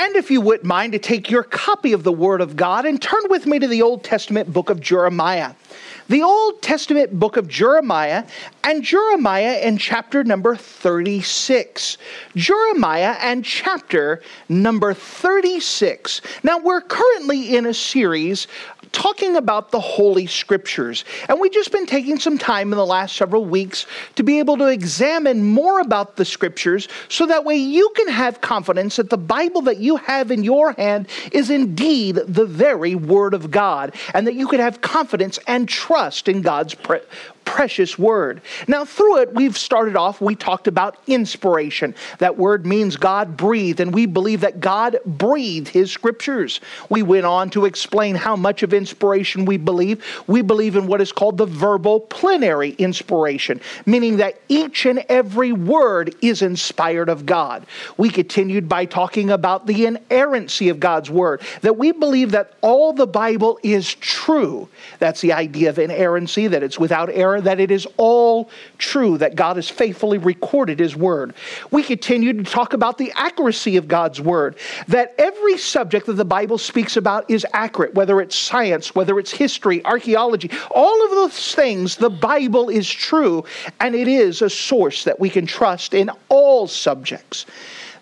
And if you wouldn't mind to take your copy of the Word of God and turn with me to the Old Testament book of Jeremiah. The Old Testament book of Jeremiah and Jeremiah in chapter number 36. Jeremiah and chapter number 36. Now, we're currently in a series talking about the Holy Scriptures. And we've just been taking some time in the last several weeks to be able to examine more about the Scriptures so that way you can have confidence that the Bible that you have in your hand is indeed the very Word of God and that you can have confidence and trust in God's pre- precious word. Now, through it, we've started off, we talked about inspiration. That word means God breathed, and we believe that God breathed his scriptures. We went on to explain how much of inspiration we believe. We believe in what is called the verbal plenary inspiration, meaning that each and every word is inspired of God. We continued by talking about the inerrancy of God's word, that we believe that all the Bible is true. That's the idea of inerrancy, that it's without error that it is all true, that God has faithfully recorded His Word. We continue to talk about the accuracy of God's Word, that every subject that the Bible speaks about is accurate, whether it's science, whether it's history, archaeology, all of those things, the Bible is true, and it is a source that we can trust in all subjects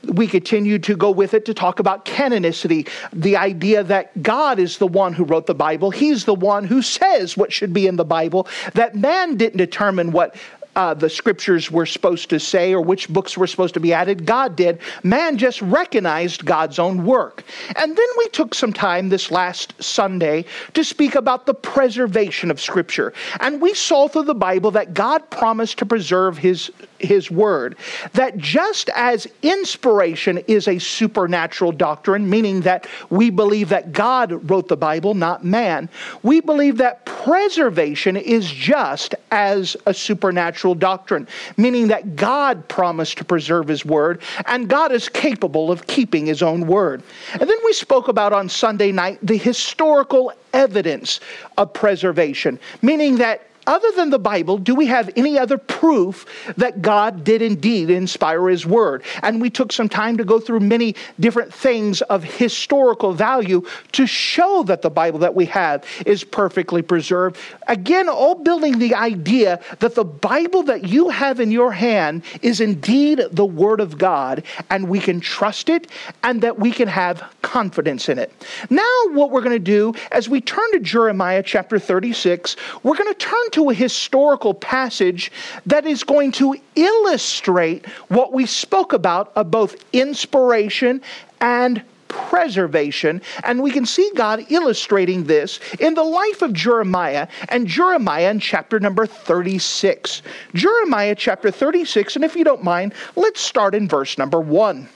we continue to go with it to talk about canonicity, the idea that God is the one who wrote the Bible. He's the one who says what should be in the Bible, that man didn't determine what uh, the scriptures were supposed to say or which books were supposed to be added. God did. Man just recognized God's own work. And then we took some time this last Sunday to speak about the preservation of scripture. And we saw through the Bible that God promised to preserve his his word. That just as inspiration is a supernatural doctrine, meaning that we believe that God wrote the Bible, not man, we believe that preservation is just as a supernatural doctrine, meaning that God promised to preserve his word and God is capable of keeping his own word. And then we spoke about on Sunday night the historical evidence of preservation, meaning that other than the Bible, do we have any other proof that God did indeed inspire His Word? And we took some time to go through many different things of historical value to show that the Bible that we have is perfectly preserved. Again, all building the idea that the Bible that you have in your hand is indeed the Word of God, and we can trust it and that we can have confidence in it. Now, what we're going to do as we turn to Jeremiah chapter 36, we're going to turn to to a historical passage that is going to illustrate what we spoke about of both inspiration and preservation. And we can see God illustrating this in the life of Jeremiah and Jeremiah in chapter number 36. Jeremiah chapter 36, and if you don't mind, let's start in verse number 1.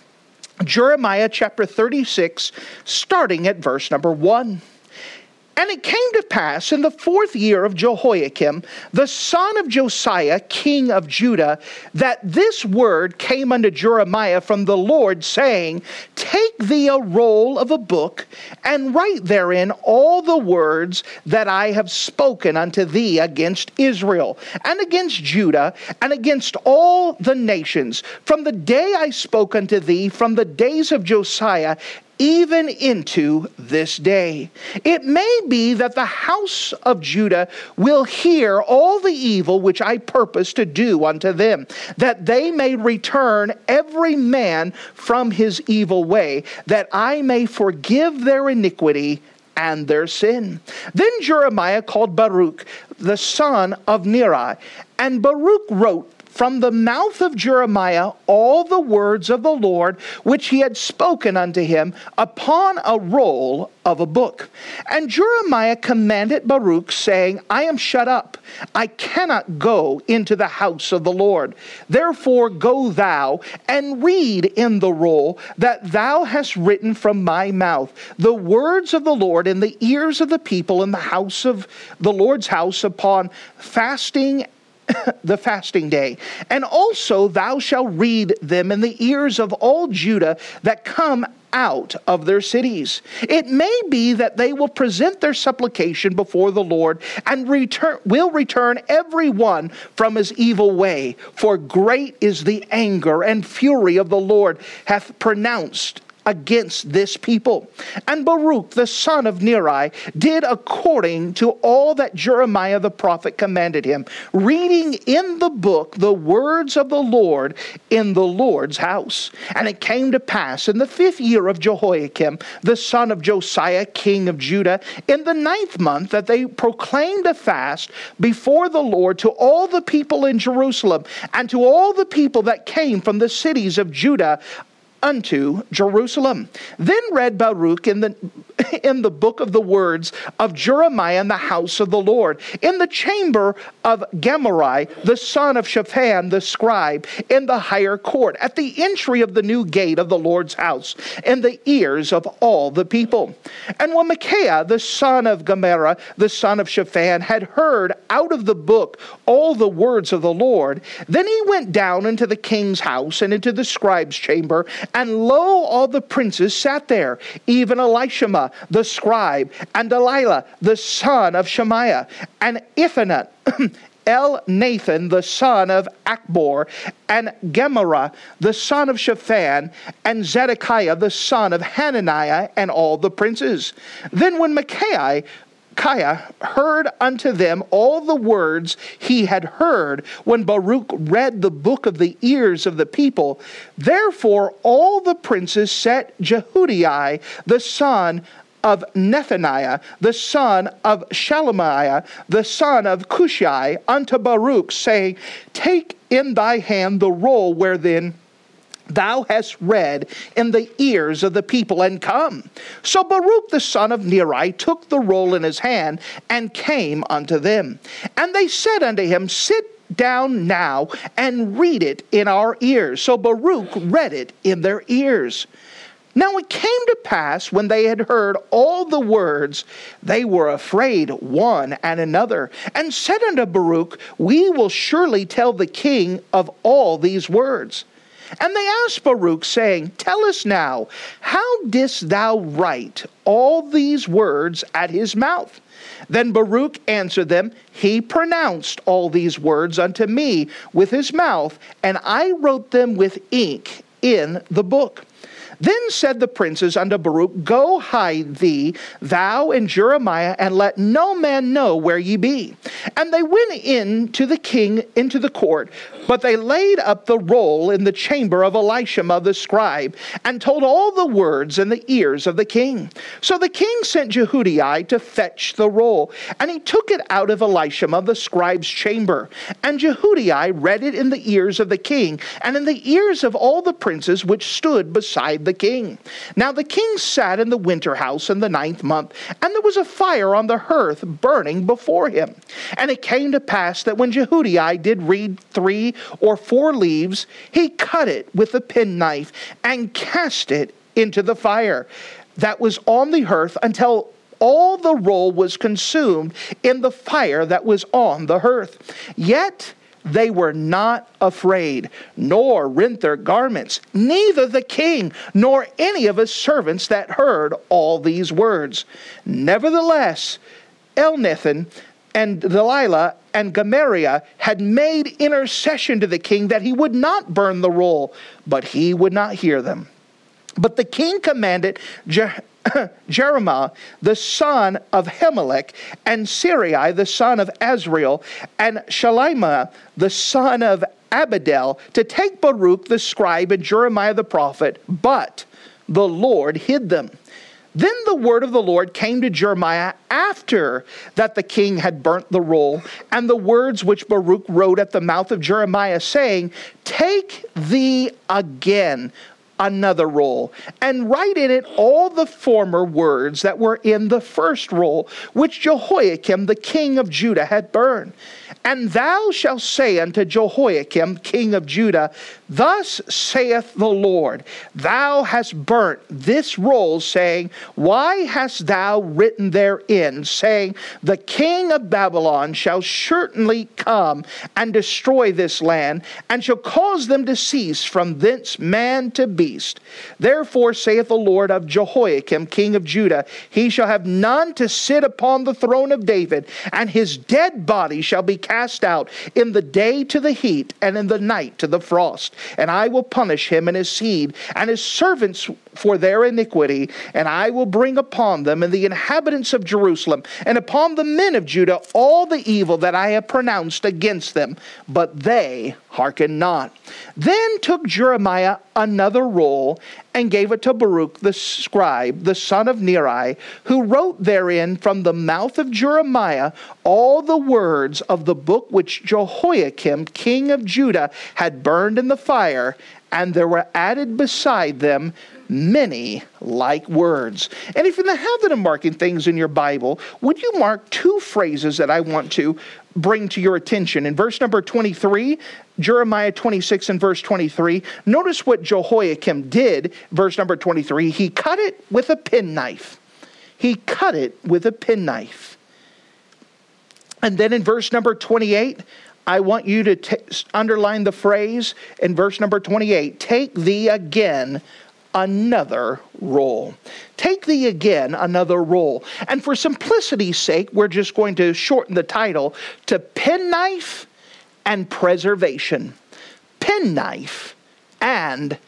Jeremiah chapter 36, starting at verse number 1. And it came to pass in the fourth year of Jehoiakim, the son of Josiah, king of Judah, that this word came unto Jeremiah from the Lord, saying, Take thee a roll of a book, and write therein all the words that I have spoken unto thee against Israel, and against Judah, and against all the nations, from the day I spoke unto thee, from the days of Josiah, even into this day. It may be that the house of Judah will hear all the evil which I purpose to do unto them, that they may return every man from his evil way, that I may forgive their iniquity and their sin. Then Jeremiah called Baruch, the son of Neri, and Baruch wrote from the mouth of Jeremiah all the words of the Lord which he had spoken unto him upon a roll of a book. And Jeremiah commanded Baruch, saying, I am shut up. I cannot go into the house of the Lord. Therefore go thou and read in the roll that thou hast written from my mouth the words of the Lord in the ears of the people in the house of the Lord's house upon fasting the fasting day. And also thou shalt read them in the ears of all Judah that come out of their cities. It may be that they will present their supplication before the Lord and return will return every one from his evil way, for great is the anger and fury of the Lord hath pronounced against this people. And Baruch the son of Neri did according to all that Jeremiah the prophet commanded him, reading in the book the words of the Lord in the Lord's house. And it came to pass in the fifth year of Jehoiakim, the son of Josiah, king of Judah, in the ninth month, that they proclaimed a fast before the Lord to all the people in Jerusalem and to all the people that came from the cities of Judah unto Jerusalem. Then read Baruch in the in the book of the words of Jeremiah in the house of the Lord, in the chamber of Gemariah, the son of Shaphan the scribe, in the higher court, at the entry of the new gate of the Lord's house, in the ears of all the people. And when Micaiah, the son of Gemariah, the son of Shaphan, had heard out of the book all the words of the Lord, then he went down into the king's house and into the scribe's chamber, and lo, all the princes sat there, even Elishama, the scribe, and Delaiah, the son of Shemaiah, and Iphanat, Elnathan, the son of Achbor, and Gemariah, the son of Shaphan, and Zedekiah, the son of Hananiah, and all the princes. Then when Micaiah Kaiah heard unto them all the words he had heard when Baruch read the book of the ears of the people. Therefore, all the princes set Jehudi, the son of Nethaniah, the son of Shelemiah, the son of Cushi, unto Baruch, saying, Take in thy hand the roll wherein thou hast read in the ears of the people and come. So Baruch the son of Neri took the roll in his hand and came unto them. And they said unto him, Sit down now and read it in our ears. So Baruch read it in their ears. Now it came to pass when they had heard all the words, they were afraid one and another, and said unto Baruch, We will surely tell the king of all these words. And they asked Baruch, saying, Tell us now, how didst thou write all these words at his mouth? Then Baruch answered them, He pronounced all these words unto me with his mouth, and I wrote them with ink in the book. Then said the princes unto Baruch, Go hide thee, thou and Jeremiah, and let no man know where ye be. And they went in to the king into the court, but they laid up the roll in the chamber of Elishama the scribe, and told all the words in the ears of the king. So the king sent Jehudi to fetch the roll, and he took it out of Elishama the scribe's chamber. And Jehudi read it in the ears of the king, and in the ears of all the princes which stood beside the the king. Now the king sat in the winter house in the ninth month, and there was a fire on the hearth burning before him. And it came to pass that when Jehudi did read three or four leaves, he cut it with a penknife and cast it into the fire that was on the hearth until all the roll was consumed in the fire that was on the hearth. Yet they were not afraid, nor rent their garments, neither the king, nor any of his servants that heard all these words. Nevertheless, Elnathan and Delaiah and Gamaliel had made intercession to the king that he would not burn the roll, but he would not hear them. But the king commanded Jeremiah, the son of Hammelech, and Seraiah, the son of Azriel, and Shelemiah, the son of Abdeel, to take Baruch the scribe and Jeremiah the prophet, but the Lord hid them. Then the word of the Lord came to Jeremiah after that the king had burnt the roll, and the words which Baruch wrote at the mouth of Jeremiah, saying, Take thee again another roll, and write in it all the former words that were in the first roll, which Jehoiakim the king of Judah had burned. And thou shalt say unto Jehoiakim, king of Judah, Thus saith the Lord, Thou hast burnt this roll, saying, Why hast thou written therein, saying, The king of Babylon shall certainly come and destroy this land, and shall cause them to cease from thence man to beast. Therefore saith the Lord of Jehoiakim, king of Judah, He shall have none to sit upon the throne of David, and his dead body shall be cast out in the day to the heat, and in the night to the frost. And I will punish him and his seed and his servants for their iniquity, and I will bring upon them and the inhabitants of Jerusalem and upon the men of Judah all the evil that I have pronounced against them, but they hearken not. Then took Jeremiah another roll and gave it to Baruch the scribe, the son of Neri, who wrote therein from the mouth of Jeremiah all the words of the book which Jehoiakim, king of Judah, had burned in the fire, and there were added beside them many like words. And if you're in the habit of marking things in your Bible, would you mark two phrases that I want to bring to your attention? In verse number 23, Jeremiah 26 and verse 23, notice what Jehoiakim did, verse number 23. He cut it with a penknife. He cut it with a penknife. And then in verse number 28, I want you to t- underline the phrase in verse number 28 take thee again another roll. Take thee again another roll. And for simplicity's sake, we're just going to shorten the title to Penknife and Preservation. Penknife and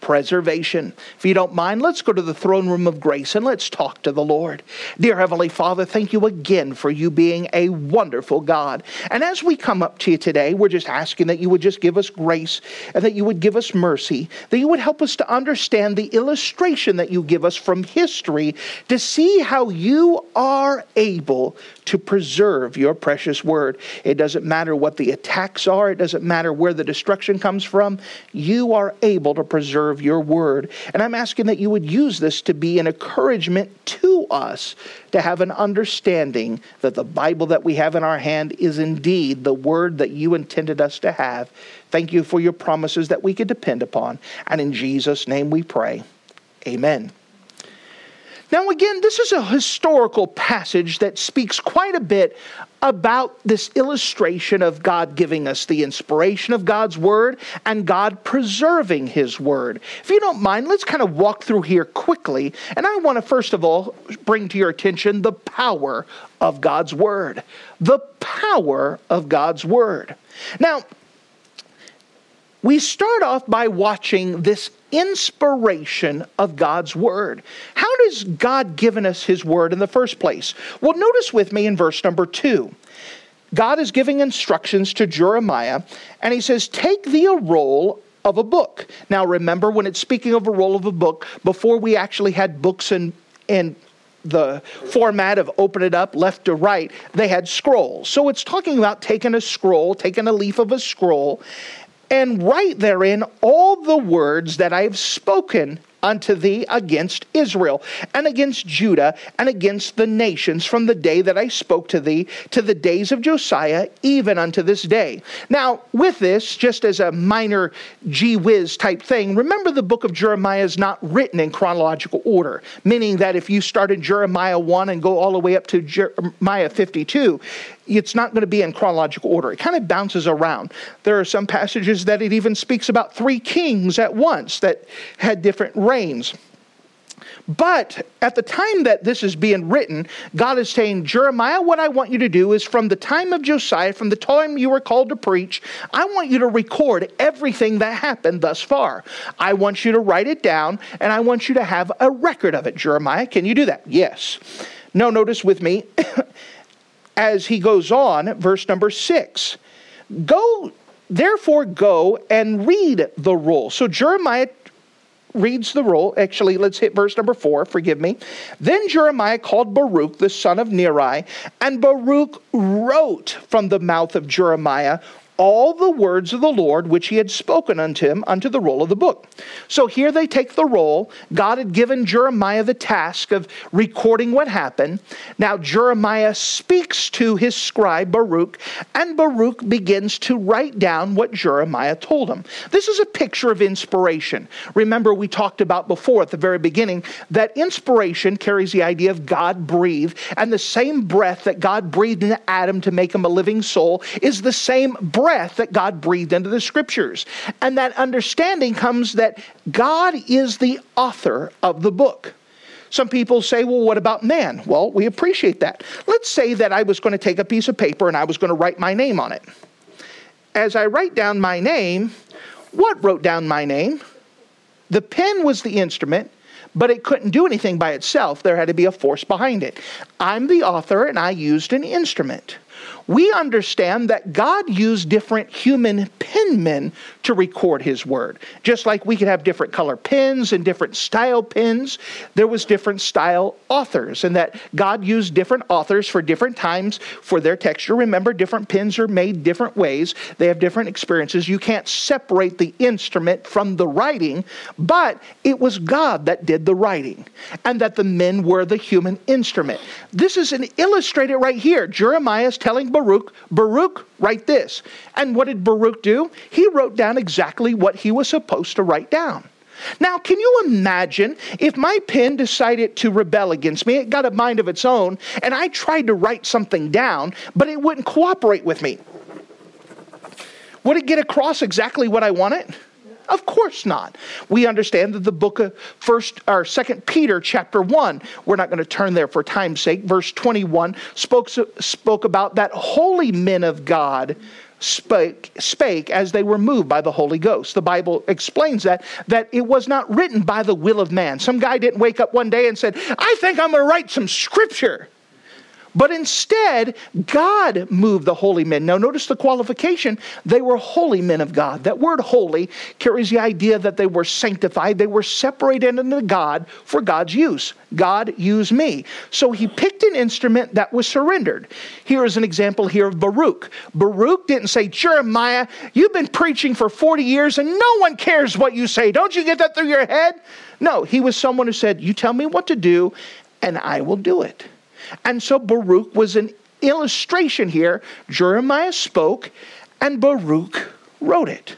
preservation. If you don't mind, let's go to the throne room of grace and let's talk to the Lord. Dear Heavenly Father, thank you again for you being a wonderful God. And as we come up to you today, we're just asking that you would just give us grace and that you would give us mercy, that you would help us to understand the illustration that you give us from history to see how you are able to preserve your precious word. It doesn't matter what the attacks are, it doesn't matter where the destruction comes from. You are able to preserve your word. And I'm asking that you would use this to be an encouragement to us to have an understanding that the Bible that we have in our hand is indeed the word that you intended us to have. Thank you for your promises that we could depend upon. And in Jesus' name we pray. Amen. Now, again, this is a historical passage that speaks quite a bit about this illustration of God giving us the inspiration of God's Word and God preserving His Word. If you don't mind, let's kind of walk through here quickly. And I want to, first of all, bring to your attention the power of God's Word. The power of God's Word. Now, we start off by watching this inspiration of God's Word. How does God given us His Word in the first place? Well, notice with me in verse number two. God is giving instructions to Jeremiah, and he says, Take thee a roll of a book. Now, remember, when it's speaking of a roll of a book, before we actually had books in, in the format of open it up left to right, they had scrolls. So it's talking about taking a scroll, taking a leaf of a scroll, and write therein all the words that I have spoken unto thee against Israel and against Judah and against the nations from the day that I spoke to thee to the days of Josiah, even unto this day. Now, with this, just as a minor gee whiz type thing, remember the book of Jeremiah is not written in chronological order, meaning that if you start in Jeremiah 1 and go all the way up to Jeremiah 52, it's not going to be in chronological order. It kind of bounces around. There are some passages that it even speaks about three kings at once that had different reigns. But at the time that this is being written, God is saying, Jeremiah, what I want you to do is from the time of Josiah, from the time you were called to preach, I want you to record everything that happened thus far. I want you to write it down, and I want you to have a record of it. Jeremiah, can you do that? Yes. No, notice with me, as he goes on, verse number six Go, therefore, go and read the roll. So Jeremiah reads the roll. Actually, let's hit verse number four, forgive me. Then Jeremiah called Baruch, the son of Neri, and Baruch wrote from the mouth of Jeremiah all the words of the Lord which he had spoken unto him unto the roll of the book. So here they take the roll. God had given Jeremiah the task of recording what happened. Now Jeremiah speaks to his scribe Baruch, and Baruch begins to write down what Jeremiah told him. This is a picture of inspiration. Remember, we talked about before at the very beginning that inspiration carries the idea of God breathed, and the same breath that God breathed into Adam to make him a living soul is the same breath breath that God breathed into the scriptures. And that understanding comes that God is the author of the book. Some people say, well, what about man? Well, we appreciate that. Let's say that I was going to take a piece of paper and I was going to write my name on it. As I write down my name, what wrote down my name? The pen was the instrument, but it couldn't do anything by itself. There had to be a force behind it. I'm the author and I used an instrument we understand that God used different human penmen to record his word. Just like we could have different color pens and different style pens, there was different style authors and that God used different authors for different times for their texture. Remember different pens are made different ways. They have different experiences. You can't separate the instrument from the writing, but it was God that did the writing and that the men were the human instrument. This is an illustrated right here. Jeremiah is telling Baruch, Baruch, write this. And what did Baruch do? He wrote down exactly what he was supposed to write down. Now, can you imagine if my pen decided to rebel against me? It got a mind of its own, and I tried to write something down, but it wouldn't cooperate with me. Would it get across exactly what I wanted? Of course not. We understand that the book of first or second Peter chapter 1, we're not going to turn there for time's sake, verse 21 spoke, spoke about that holy men of God spake, spake as they were moved by the Holy Ghost. The Bible explains that, that it was not written by the will of man. Some guy didn't wake up one day and said, I think I'm going to write some scripture. But instead, God moved the holy men. Now, notice the qualification. They were holy men of God. That word holy carries the idea that they were sanctified, they were separated unto God for God's use. God used me. So he picked an instrument that was surrendered. Here is an example here of Baruch. Baruch didn't say, Jeremiah, you've been preaching for 40 years and no one cares what you say. Don't you get that through your head? No, he was someone who said, You tell me what to do and I will do it. And so Baruch was an illustration here. Jeremiah spoke, and Baruch wrote it.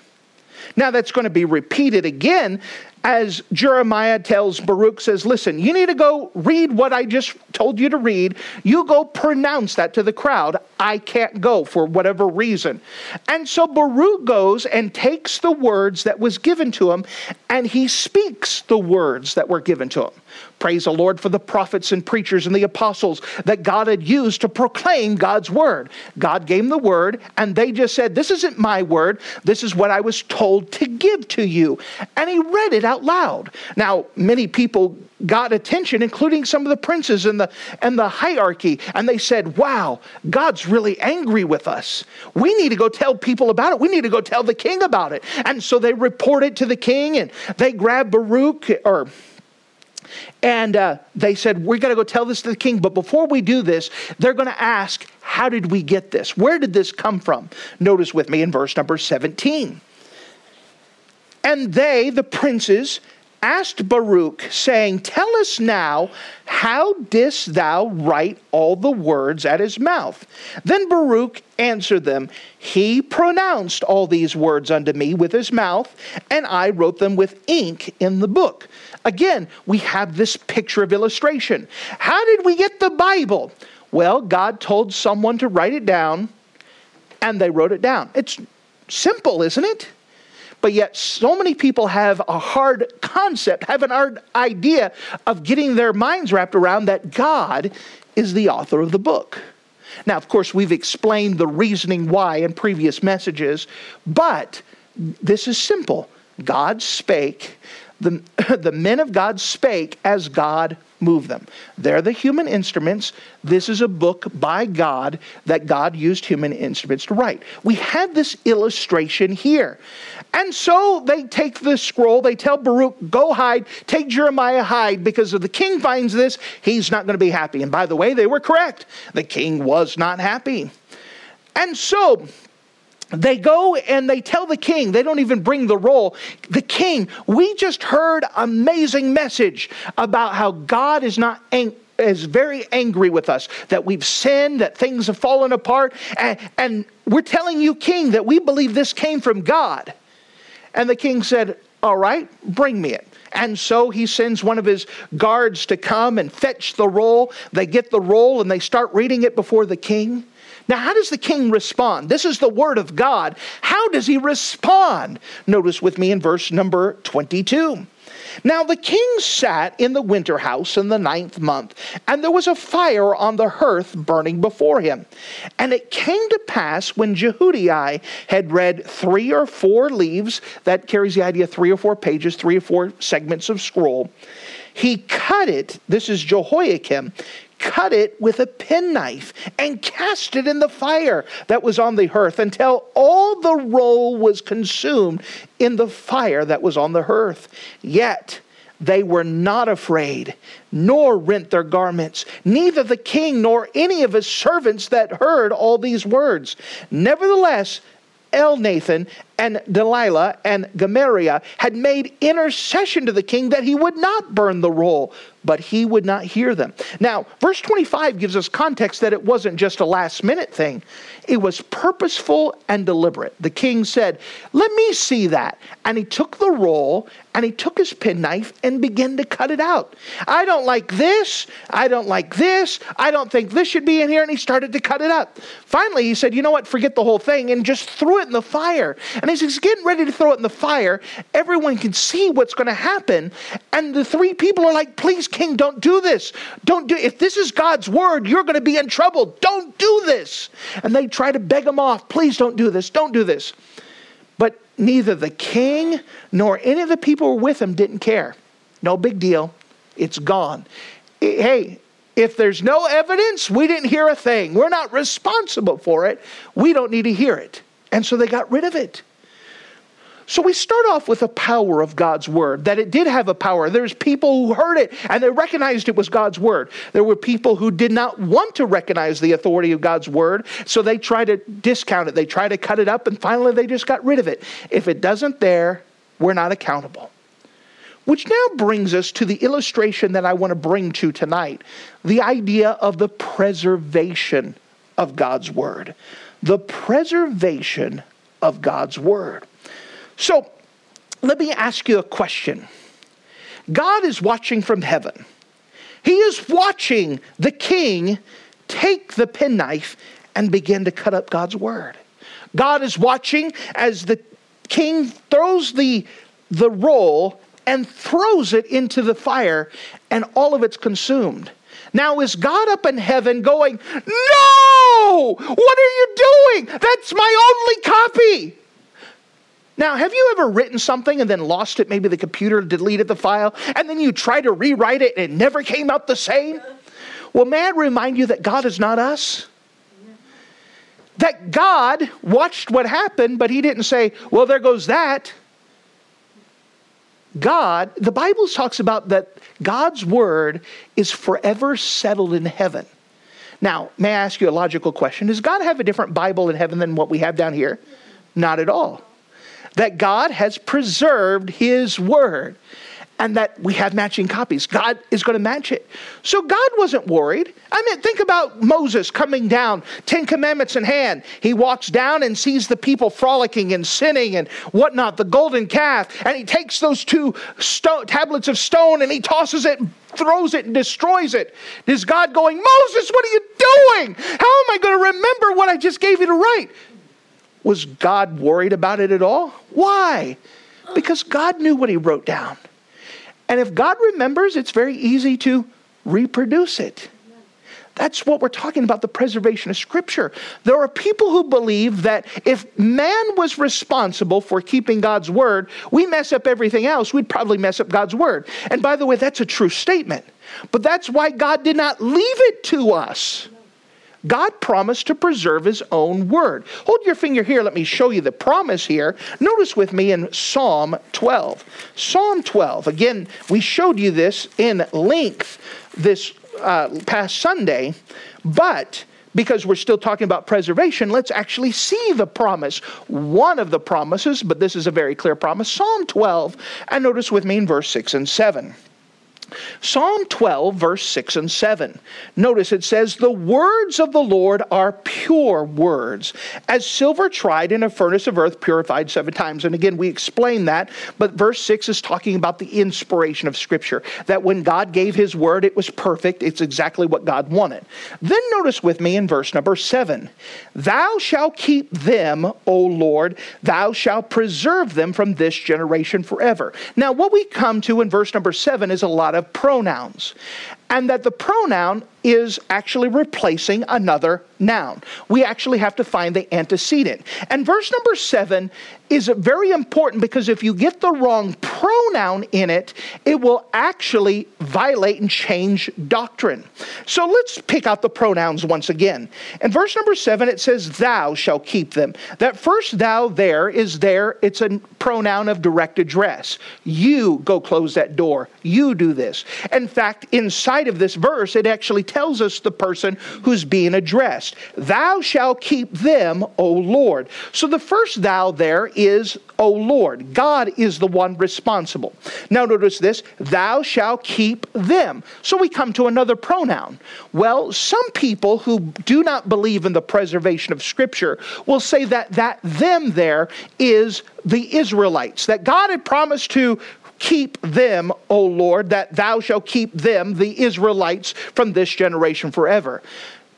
Now that's going to be repeated again as Jeremiah tells Baruch, says, Listen, you need to go read what I just told you to read. You go pronounce that to the crowd. I can't go for whatever reason. And so Baruch goes and takes the words that was given to him and he speaks the words that were given to him. Praise the Lord for the prophets and preachers and the apostles that God had used to proclaim God's word. God gave them the word, and they just said, This isn't my word. This is what I was told to give to you. And he read it out loud. Now, many people got attention, including some of the princes and the, and the hierarchy, and they said, Wow, God's really angry with us. We need to go tell people about it. We need to go tell the king about it. And so they report it to the king, and they grab Baruch, or and uh, they said, We're going to go tell this to the king. But before we do this, they're going to ask, How did we get this? Where did this come from? Notice with me in verse number 17. And they, the princes, asked Baruch, saying, Tell us now, how didst thou write all the words at his mouth? Then Baruch answered them, He pronounced all these words unto me with his mouth, and I wrote them with ink in the book. Again, we have this picture of illustration. How did we get the Bible? Well, God told someone to write it down, and they wrote it down. It's simple, isn't it? But yet, so many people have a hard concept, have an hard idea of getting their minds wrapped around that God is the author of the book. Now, of course, we've explained the reasoning why in previous messages, but this is simple God spake, the, the men of God spake as God moved them. They're the human instruments. This is a book by God that God used human instruments to write. We have this illustration here. And so they take the scroll, they tell Baruch, go hide, take Jeremiah, hide, because if the king finds this, he's not going to be happy. And by the way, they were correct. The king was not happy. And so they go and they tell the king they don't even bring the roll the king we just heard amazing message about how god is not is very angry with us that we've sinned that things have fallen apart and, and we're telling you king that we believe this came from god and the king said all right bring me it and so he sends one of his guards to come and fetch the roll. They get the roll and they start reading it before the king. Now, how does the king respond? This is the word of God. How does he respond? Notice with me in verse number 22. Now the king sat in the winter house in the ninth month, and there was a fire on the hearth burning before him. And it came to pass when Jehudi had read three or four leaves, that carries the idea three or four pages, three or four segments of scroll, he cut it, this is Jehoiakim, cut it with a penknife and cast it in the fire that was on the hearth until all the roll was consumed in the fire that was on the hearth. Yet they were not afraid, nor rent their garments, neither the king nor any of his servants that heard all these words. Nevertheless, Elnathan and Delaiah and Gemariah had made intercession to the king that he would not burn the roll, but he would not hear them. Now, verse 25 gives us context that it wasn't just a last minute thing, it was purposeful and deliberate. The king said, Let me see that. And he took the roll and he took his penknife and began to cut it out. I don't like this. I don't like this. I don't think this should be in here. And he started to cut it up. Finally, he said, You know what? Forget the whole thing and just threw it in the fire. And as he's getting ready to throw it in the fire, everyone can see what's going to happen. And the three people are like, Please, king, don't do this. Don't do If this is God's word, you're going to be in trouble. Don't do this. And they try to beg him off. Please don't do this. Don't do this. But neither the king nor any of the people with him didn't care. No big deal. It's gone. Hey, if there's no evidence, we didn't hear a thing. We're not responsible for it. We don't need to hear it. And so they got rid of it. So we start off with the power of God's word, that it did have a power. There's people who heard it and they recognized it was God's word. There were people who did not want to recognize the authority of God's word, so they try to discount it. They try to cut it up, and finally they just got rid of it. If it doesn't there, we're not accountable. Which now brings us to the illustration that I want to bring to tonight the idea of the preservation of God's word. The preservation of God's word. So let me ask you a question God is watching from heaven, He is watching the king take the penknife and begin to cut up God's word. God is watching as the king throws the, the roll and throws it into the fire, and all of it's consumed. Now, is God up in heaven going, No! What are you doing? That's my only copy. Now, have you ever written something and then lost it? Maybe the computer deleted the file, and then you try to rewrite it and it never came out the same? Well, may I remind you that God is not us? That God watched what happened, but He didn't say, well, there goes that. God, the Bible talks about that God's word is forever settled in heaven. Now, may I ask you a logical question? Does God have a different Bible in heaven than what we have down here? Not at all that God has preserved His Word and that we have matching copies. God is going to match it. So God wasn't worried. I mean, think about Moses coming down, Ten Commandments in hand. He walks down and sees the people frolicking and sinning and whatnot, the golden calf, and he takes those two stone, tablets of stone and he tosses it, throws it, and destroys it. Is God going, Moses, what are you doing? How am I going to remember what I just gave you to write? Was God worried about it at all? Why? Because God knew what he wrote down. And if God remembers, it's very easy to reproduce it. That's what we're talking about the preservation of Scripture. There are people who believe that if man was responsible for keeping God's word, we mess up everything else, we'd probably mess up God's word. And by the way, that's a true statement. But that's why God did not leave it to us. God promised to preserve his own word. Hold your finger here. Let me show you the promise here. Notice with me in Psalm 12. Psalm 12. Again, we showed you this in length this uh, past Sunday, but because we're still talking about preservation, let's actually see the promise. One of the promises, but this is a very clear promise Psalm 12, and notice with me in verse 6 and 7. Psalm 12, verse 6 and 7. Notice it says, The words of the Lord are pure words, as silver tried in a furnace of earth, purified seven times. And again, we explain that, but verse 6 is talking about the inspiration of Scripture, that when God gave His word, it was perfect. It's exactly what God wanted. Then notice with me in verse number 7 Thou shalt keep them, O Lord, thou shalt preserve them from this generation forever. Now, what we come to in verse number 7 is a lot of pronouns, and that the pronoun is actually replacing another noun. We actually have to find the antecedent. And verse number seven is very important because if you get the wrong pronoun in it, it will actually violate and change doctrine. So let's pick out the pronouns once again. In verse number seven, it says, Thou shall keep them. That first thou there is there, it's a pronoun of direct address. You go close that door. You do this. In fact, inside of this verse, it actually tells us the person who's being addressed. Thou shalt keep them, O Lord. So the first thou there is, O Lord. God is the one responsible. Now notice this, thou shalt keep them. So we come to another pronoun. Well, some people who do not believe in the preservation of Scripture will say that that them there is the Israelites, that God had promised to keep them, O Lord, that thou shalt keep them, the Israelites, from this generation forever.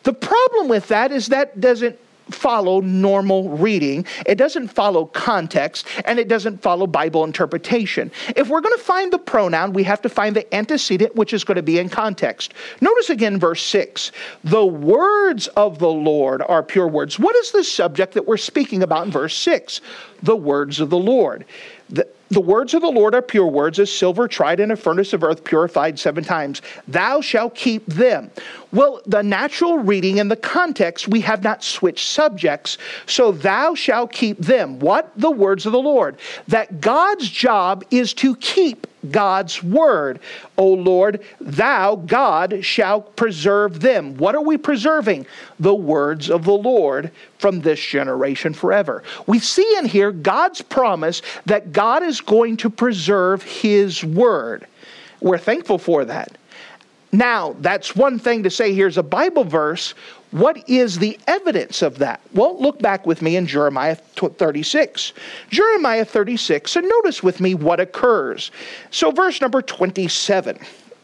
The problem with that is that doesn't follow normal reading. It doesn't follow context and it doesn't follow Bible interpretation. If we're going to find the pronoun, we have to find the antecedent, which is going to be in context. Notice again verse 6 the words of the Lord are pure words. What is the subject that we're speaking about in verse 6? The words of the Lord. The, the words of the Lord are pure words, as silver tried in a furnace of earth, purified seven times. Thou shalt keep them. Well, the natural reading and the context, we have not switched subjects. So thou shalt keep them. What? The words of the Lord. That God's job is to keep God's word. O Lord, thou, God, shalt preserve them. What are we preserving? The words of the Lord from this generation forever. We see in here God's promise that God is going to preserve his word. We're thankful for that. Now, that's one thing to say here's a Bible verse. What is the evidence of that? Well, look back with me in Jeremiah 36. Jeremiah 36, and notice with me what occurs. So, verse number 27.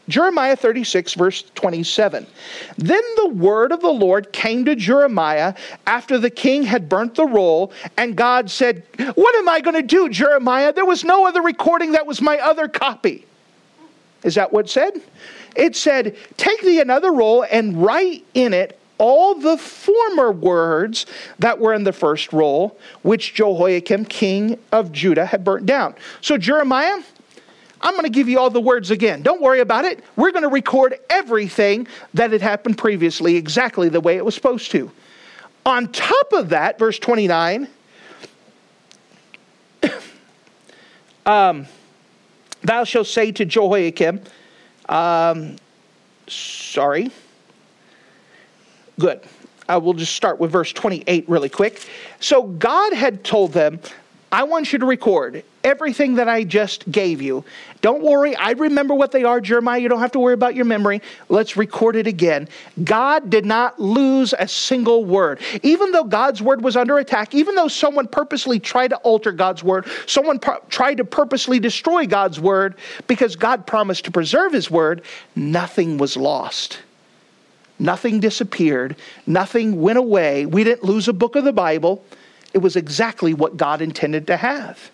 Jeremiah 36, verse 27. Then the word of the Lord came to Jeremiah after the king had burnt the roll, and God said, What am I going to do, Jeremiah? There was no other recording, that was my other copy. Is that what it said? It said, Take thee another roll and write in it all the former words that were in the first roll, which Jehoiakim, king of Judah, had burnt down. So, Jeremiah, I'm going to give you all the words again. Don't worry about it. We're going to record everything that had happened previously exactly the way it was supposed to. On top of that, verse 29, um, thou shalt say to Jehoiakim, um, sorry. Good. I will just start with verse 28 really quick. So God had told them, I want you to record everything that I just gave you. Don't worry, I remember what they are, Jeremiah. You don't have to worry about your memory. Let's record it again. God did not lose a single word. Even though God's word was under attack, even though someone purposely tried to alter God's word, someone tried to purposely destroy God's word because God promised to preserve his word, nothing was lost. Nothing disappeared. Nothing went away. We didn't lose a book of the Bible. It was exactly what God intended to have.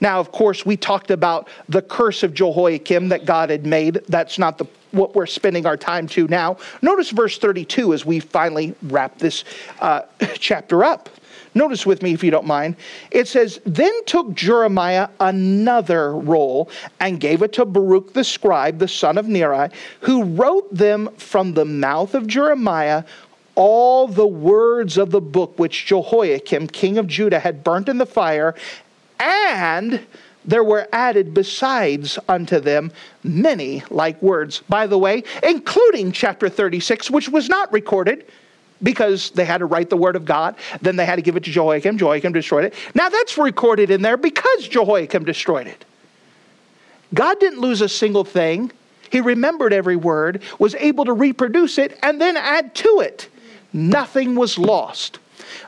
Now, of course, we talked about the curse of Jehoiakim that God had made. That's not the what we're spending our time to now. Notice verse 32 as we finally wrap this uh, chapter up. Notice with me, if you don't mind. It says, Then took Jeremiah another roll and gave it to Baruch the scribe, the son of Neri, who wrote them from the mouth of Jeremiah all the words of the book which Jehoiakim, king of Judah, had burnt in the fire, and there were added besides unto them many like words. By the way, including chapter 36, which was not recorded because they had to write the word of God. Then they had to give it to Jehoiakim. Jehoiakim destroyed it. Now that's recorded in there because Jehoiakim destroyed it. God didn't lose a single thing. He remembered every word, was able to reproduce it, and then add to it. Nothing was lost.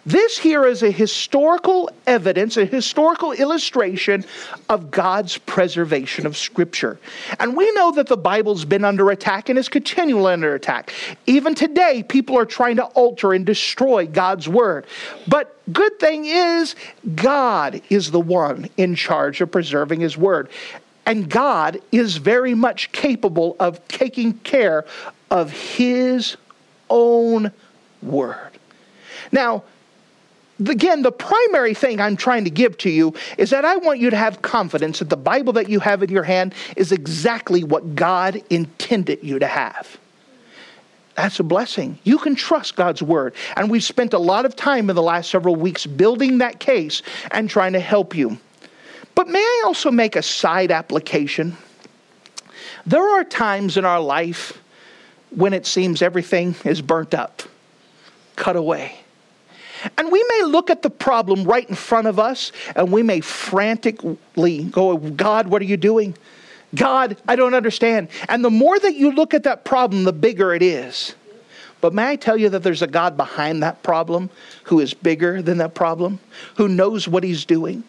This here is a historical evidence, a historical illustration of God's preservation of Scripture. And we know that the Bible's been under attack and is continually under attack. Even today, people are trying to alter and destroy God's Word. But good thing is, God is the one in charge of preserving His Word. And God is very much capable of taking care of His own Word. Now, again, the primary thing I'm trying to give to you is that I want you to have confidence that the Bible that you have in your hand is exactly what God intended you to have. That's a blessing. You can trust God's word. And we've spent a lot of time in the last several weeks building that case and trying to help you. But may I also make a side application? There are times in our life when it seems everything is burnt up, cut away and we may look at the problem right in front of us and we may frantically go, God, what are you doing? God, I don't understand. And the more that you look at that problem, the bigger it is. But may I tell you that there's a God behind that problem who is bigger than that problem, who knows what he's doing,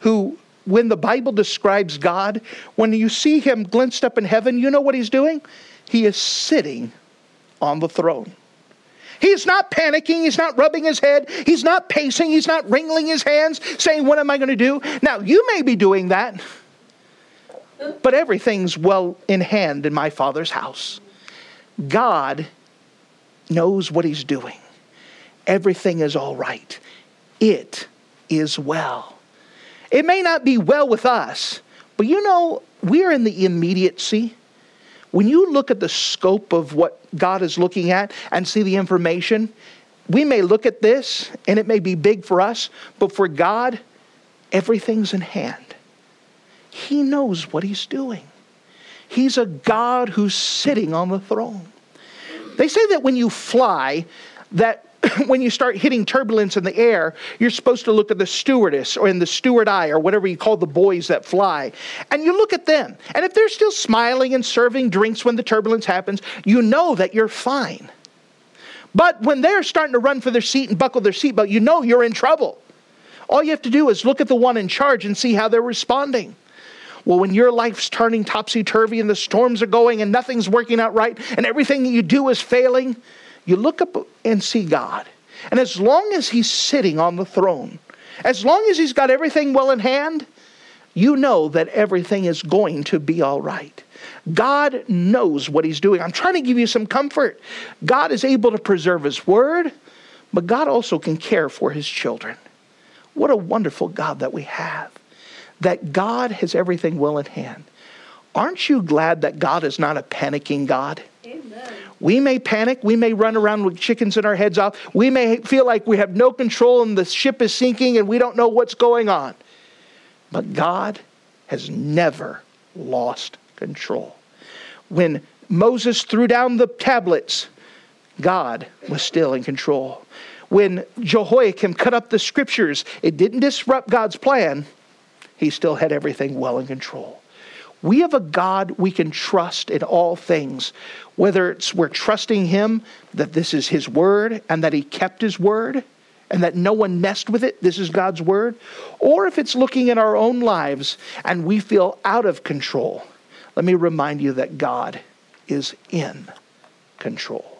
who, when the Bible describes God, when you see him glimpsed up in heaven, you know what he's doing? He is sitting on the throne. He's not panicking. He's not rubbing his head. He's not pacing. He's not wringing his hands, saying, What am I going to do? Now, you may be doing that, but everything's well in hand in my Father's house. God knows what He's doing. Everything is all right. It is well. It may not be well with us, but you know, we're in the immediacy when you look at the scope of what God is looking at and see the information, we may look at this and it may be big for us, but for God, everything's in hand. He knows what He's doing. He's a God who's sitting on the throne. They say that when you fly, that when you start hitting turbulence in the air, you're supposed to look at the stewardess or in the steward eye or whatever you call the boys that fly. And you look at them. And if they're still smiling and serving drinks when the turbulence happens, you know that you're fine. But when they're starting to run for their seat and buckle their seatbelt, you know you're in trouble. All you have to do is look at the one in charge and see how they're responding. Well, when your life's turning topsy turvy and the storms are going and nothing's working out right and everything that you do is failing, you look up and see God. And as long as He's sitting on the throne, as long as He's got everything well in hand, you know that everything is going to be all right. God knows what He's doing. I'm trying to give you some comfort. God is able to preserve His word, but God also can care for His children. What a wonderful God that we have. That God has everything well in hand. Aren't you glad that God is not a panicking God? We may panic. We may run around with chickens in our heads off. We may feel like we have no control and the ship is sinking and we don't know what's going on. But God has never lost control. When Moses threw down the tablets, God was still in control. When Jehoiakim cut up the scriptures, it didn't disrupt God's plan. He still had everything well in control. We have a God we can trust in all things, whether it's we're trusting Him that this is His word and that He kept His word and that no one messed with it, this is God's word, or if it's looking at our own lives and we feel out of control. Let me remind you that God is in control.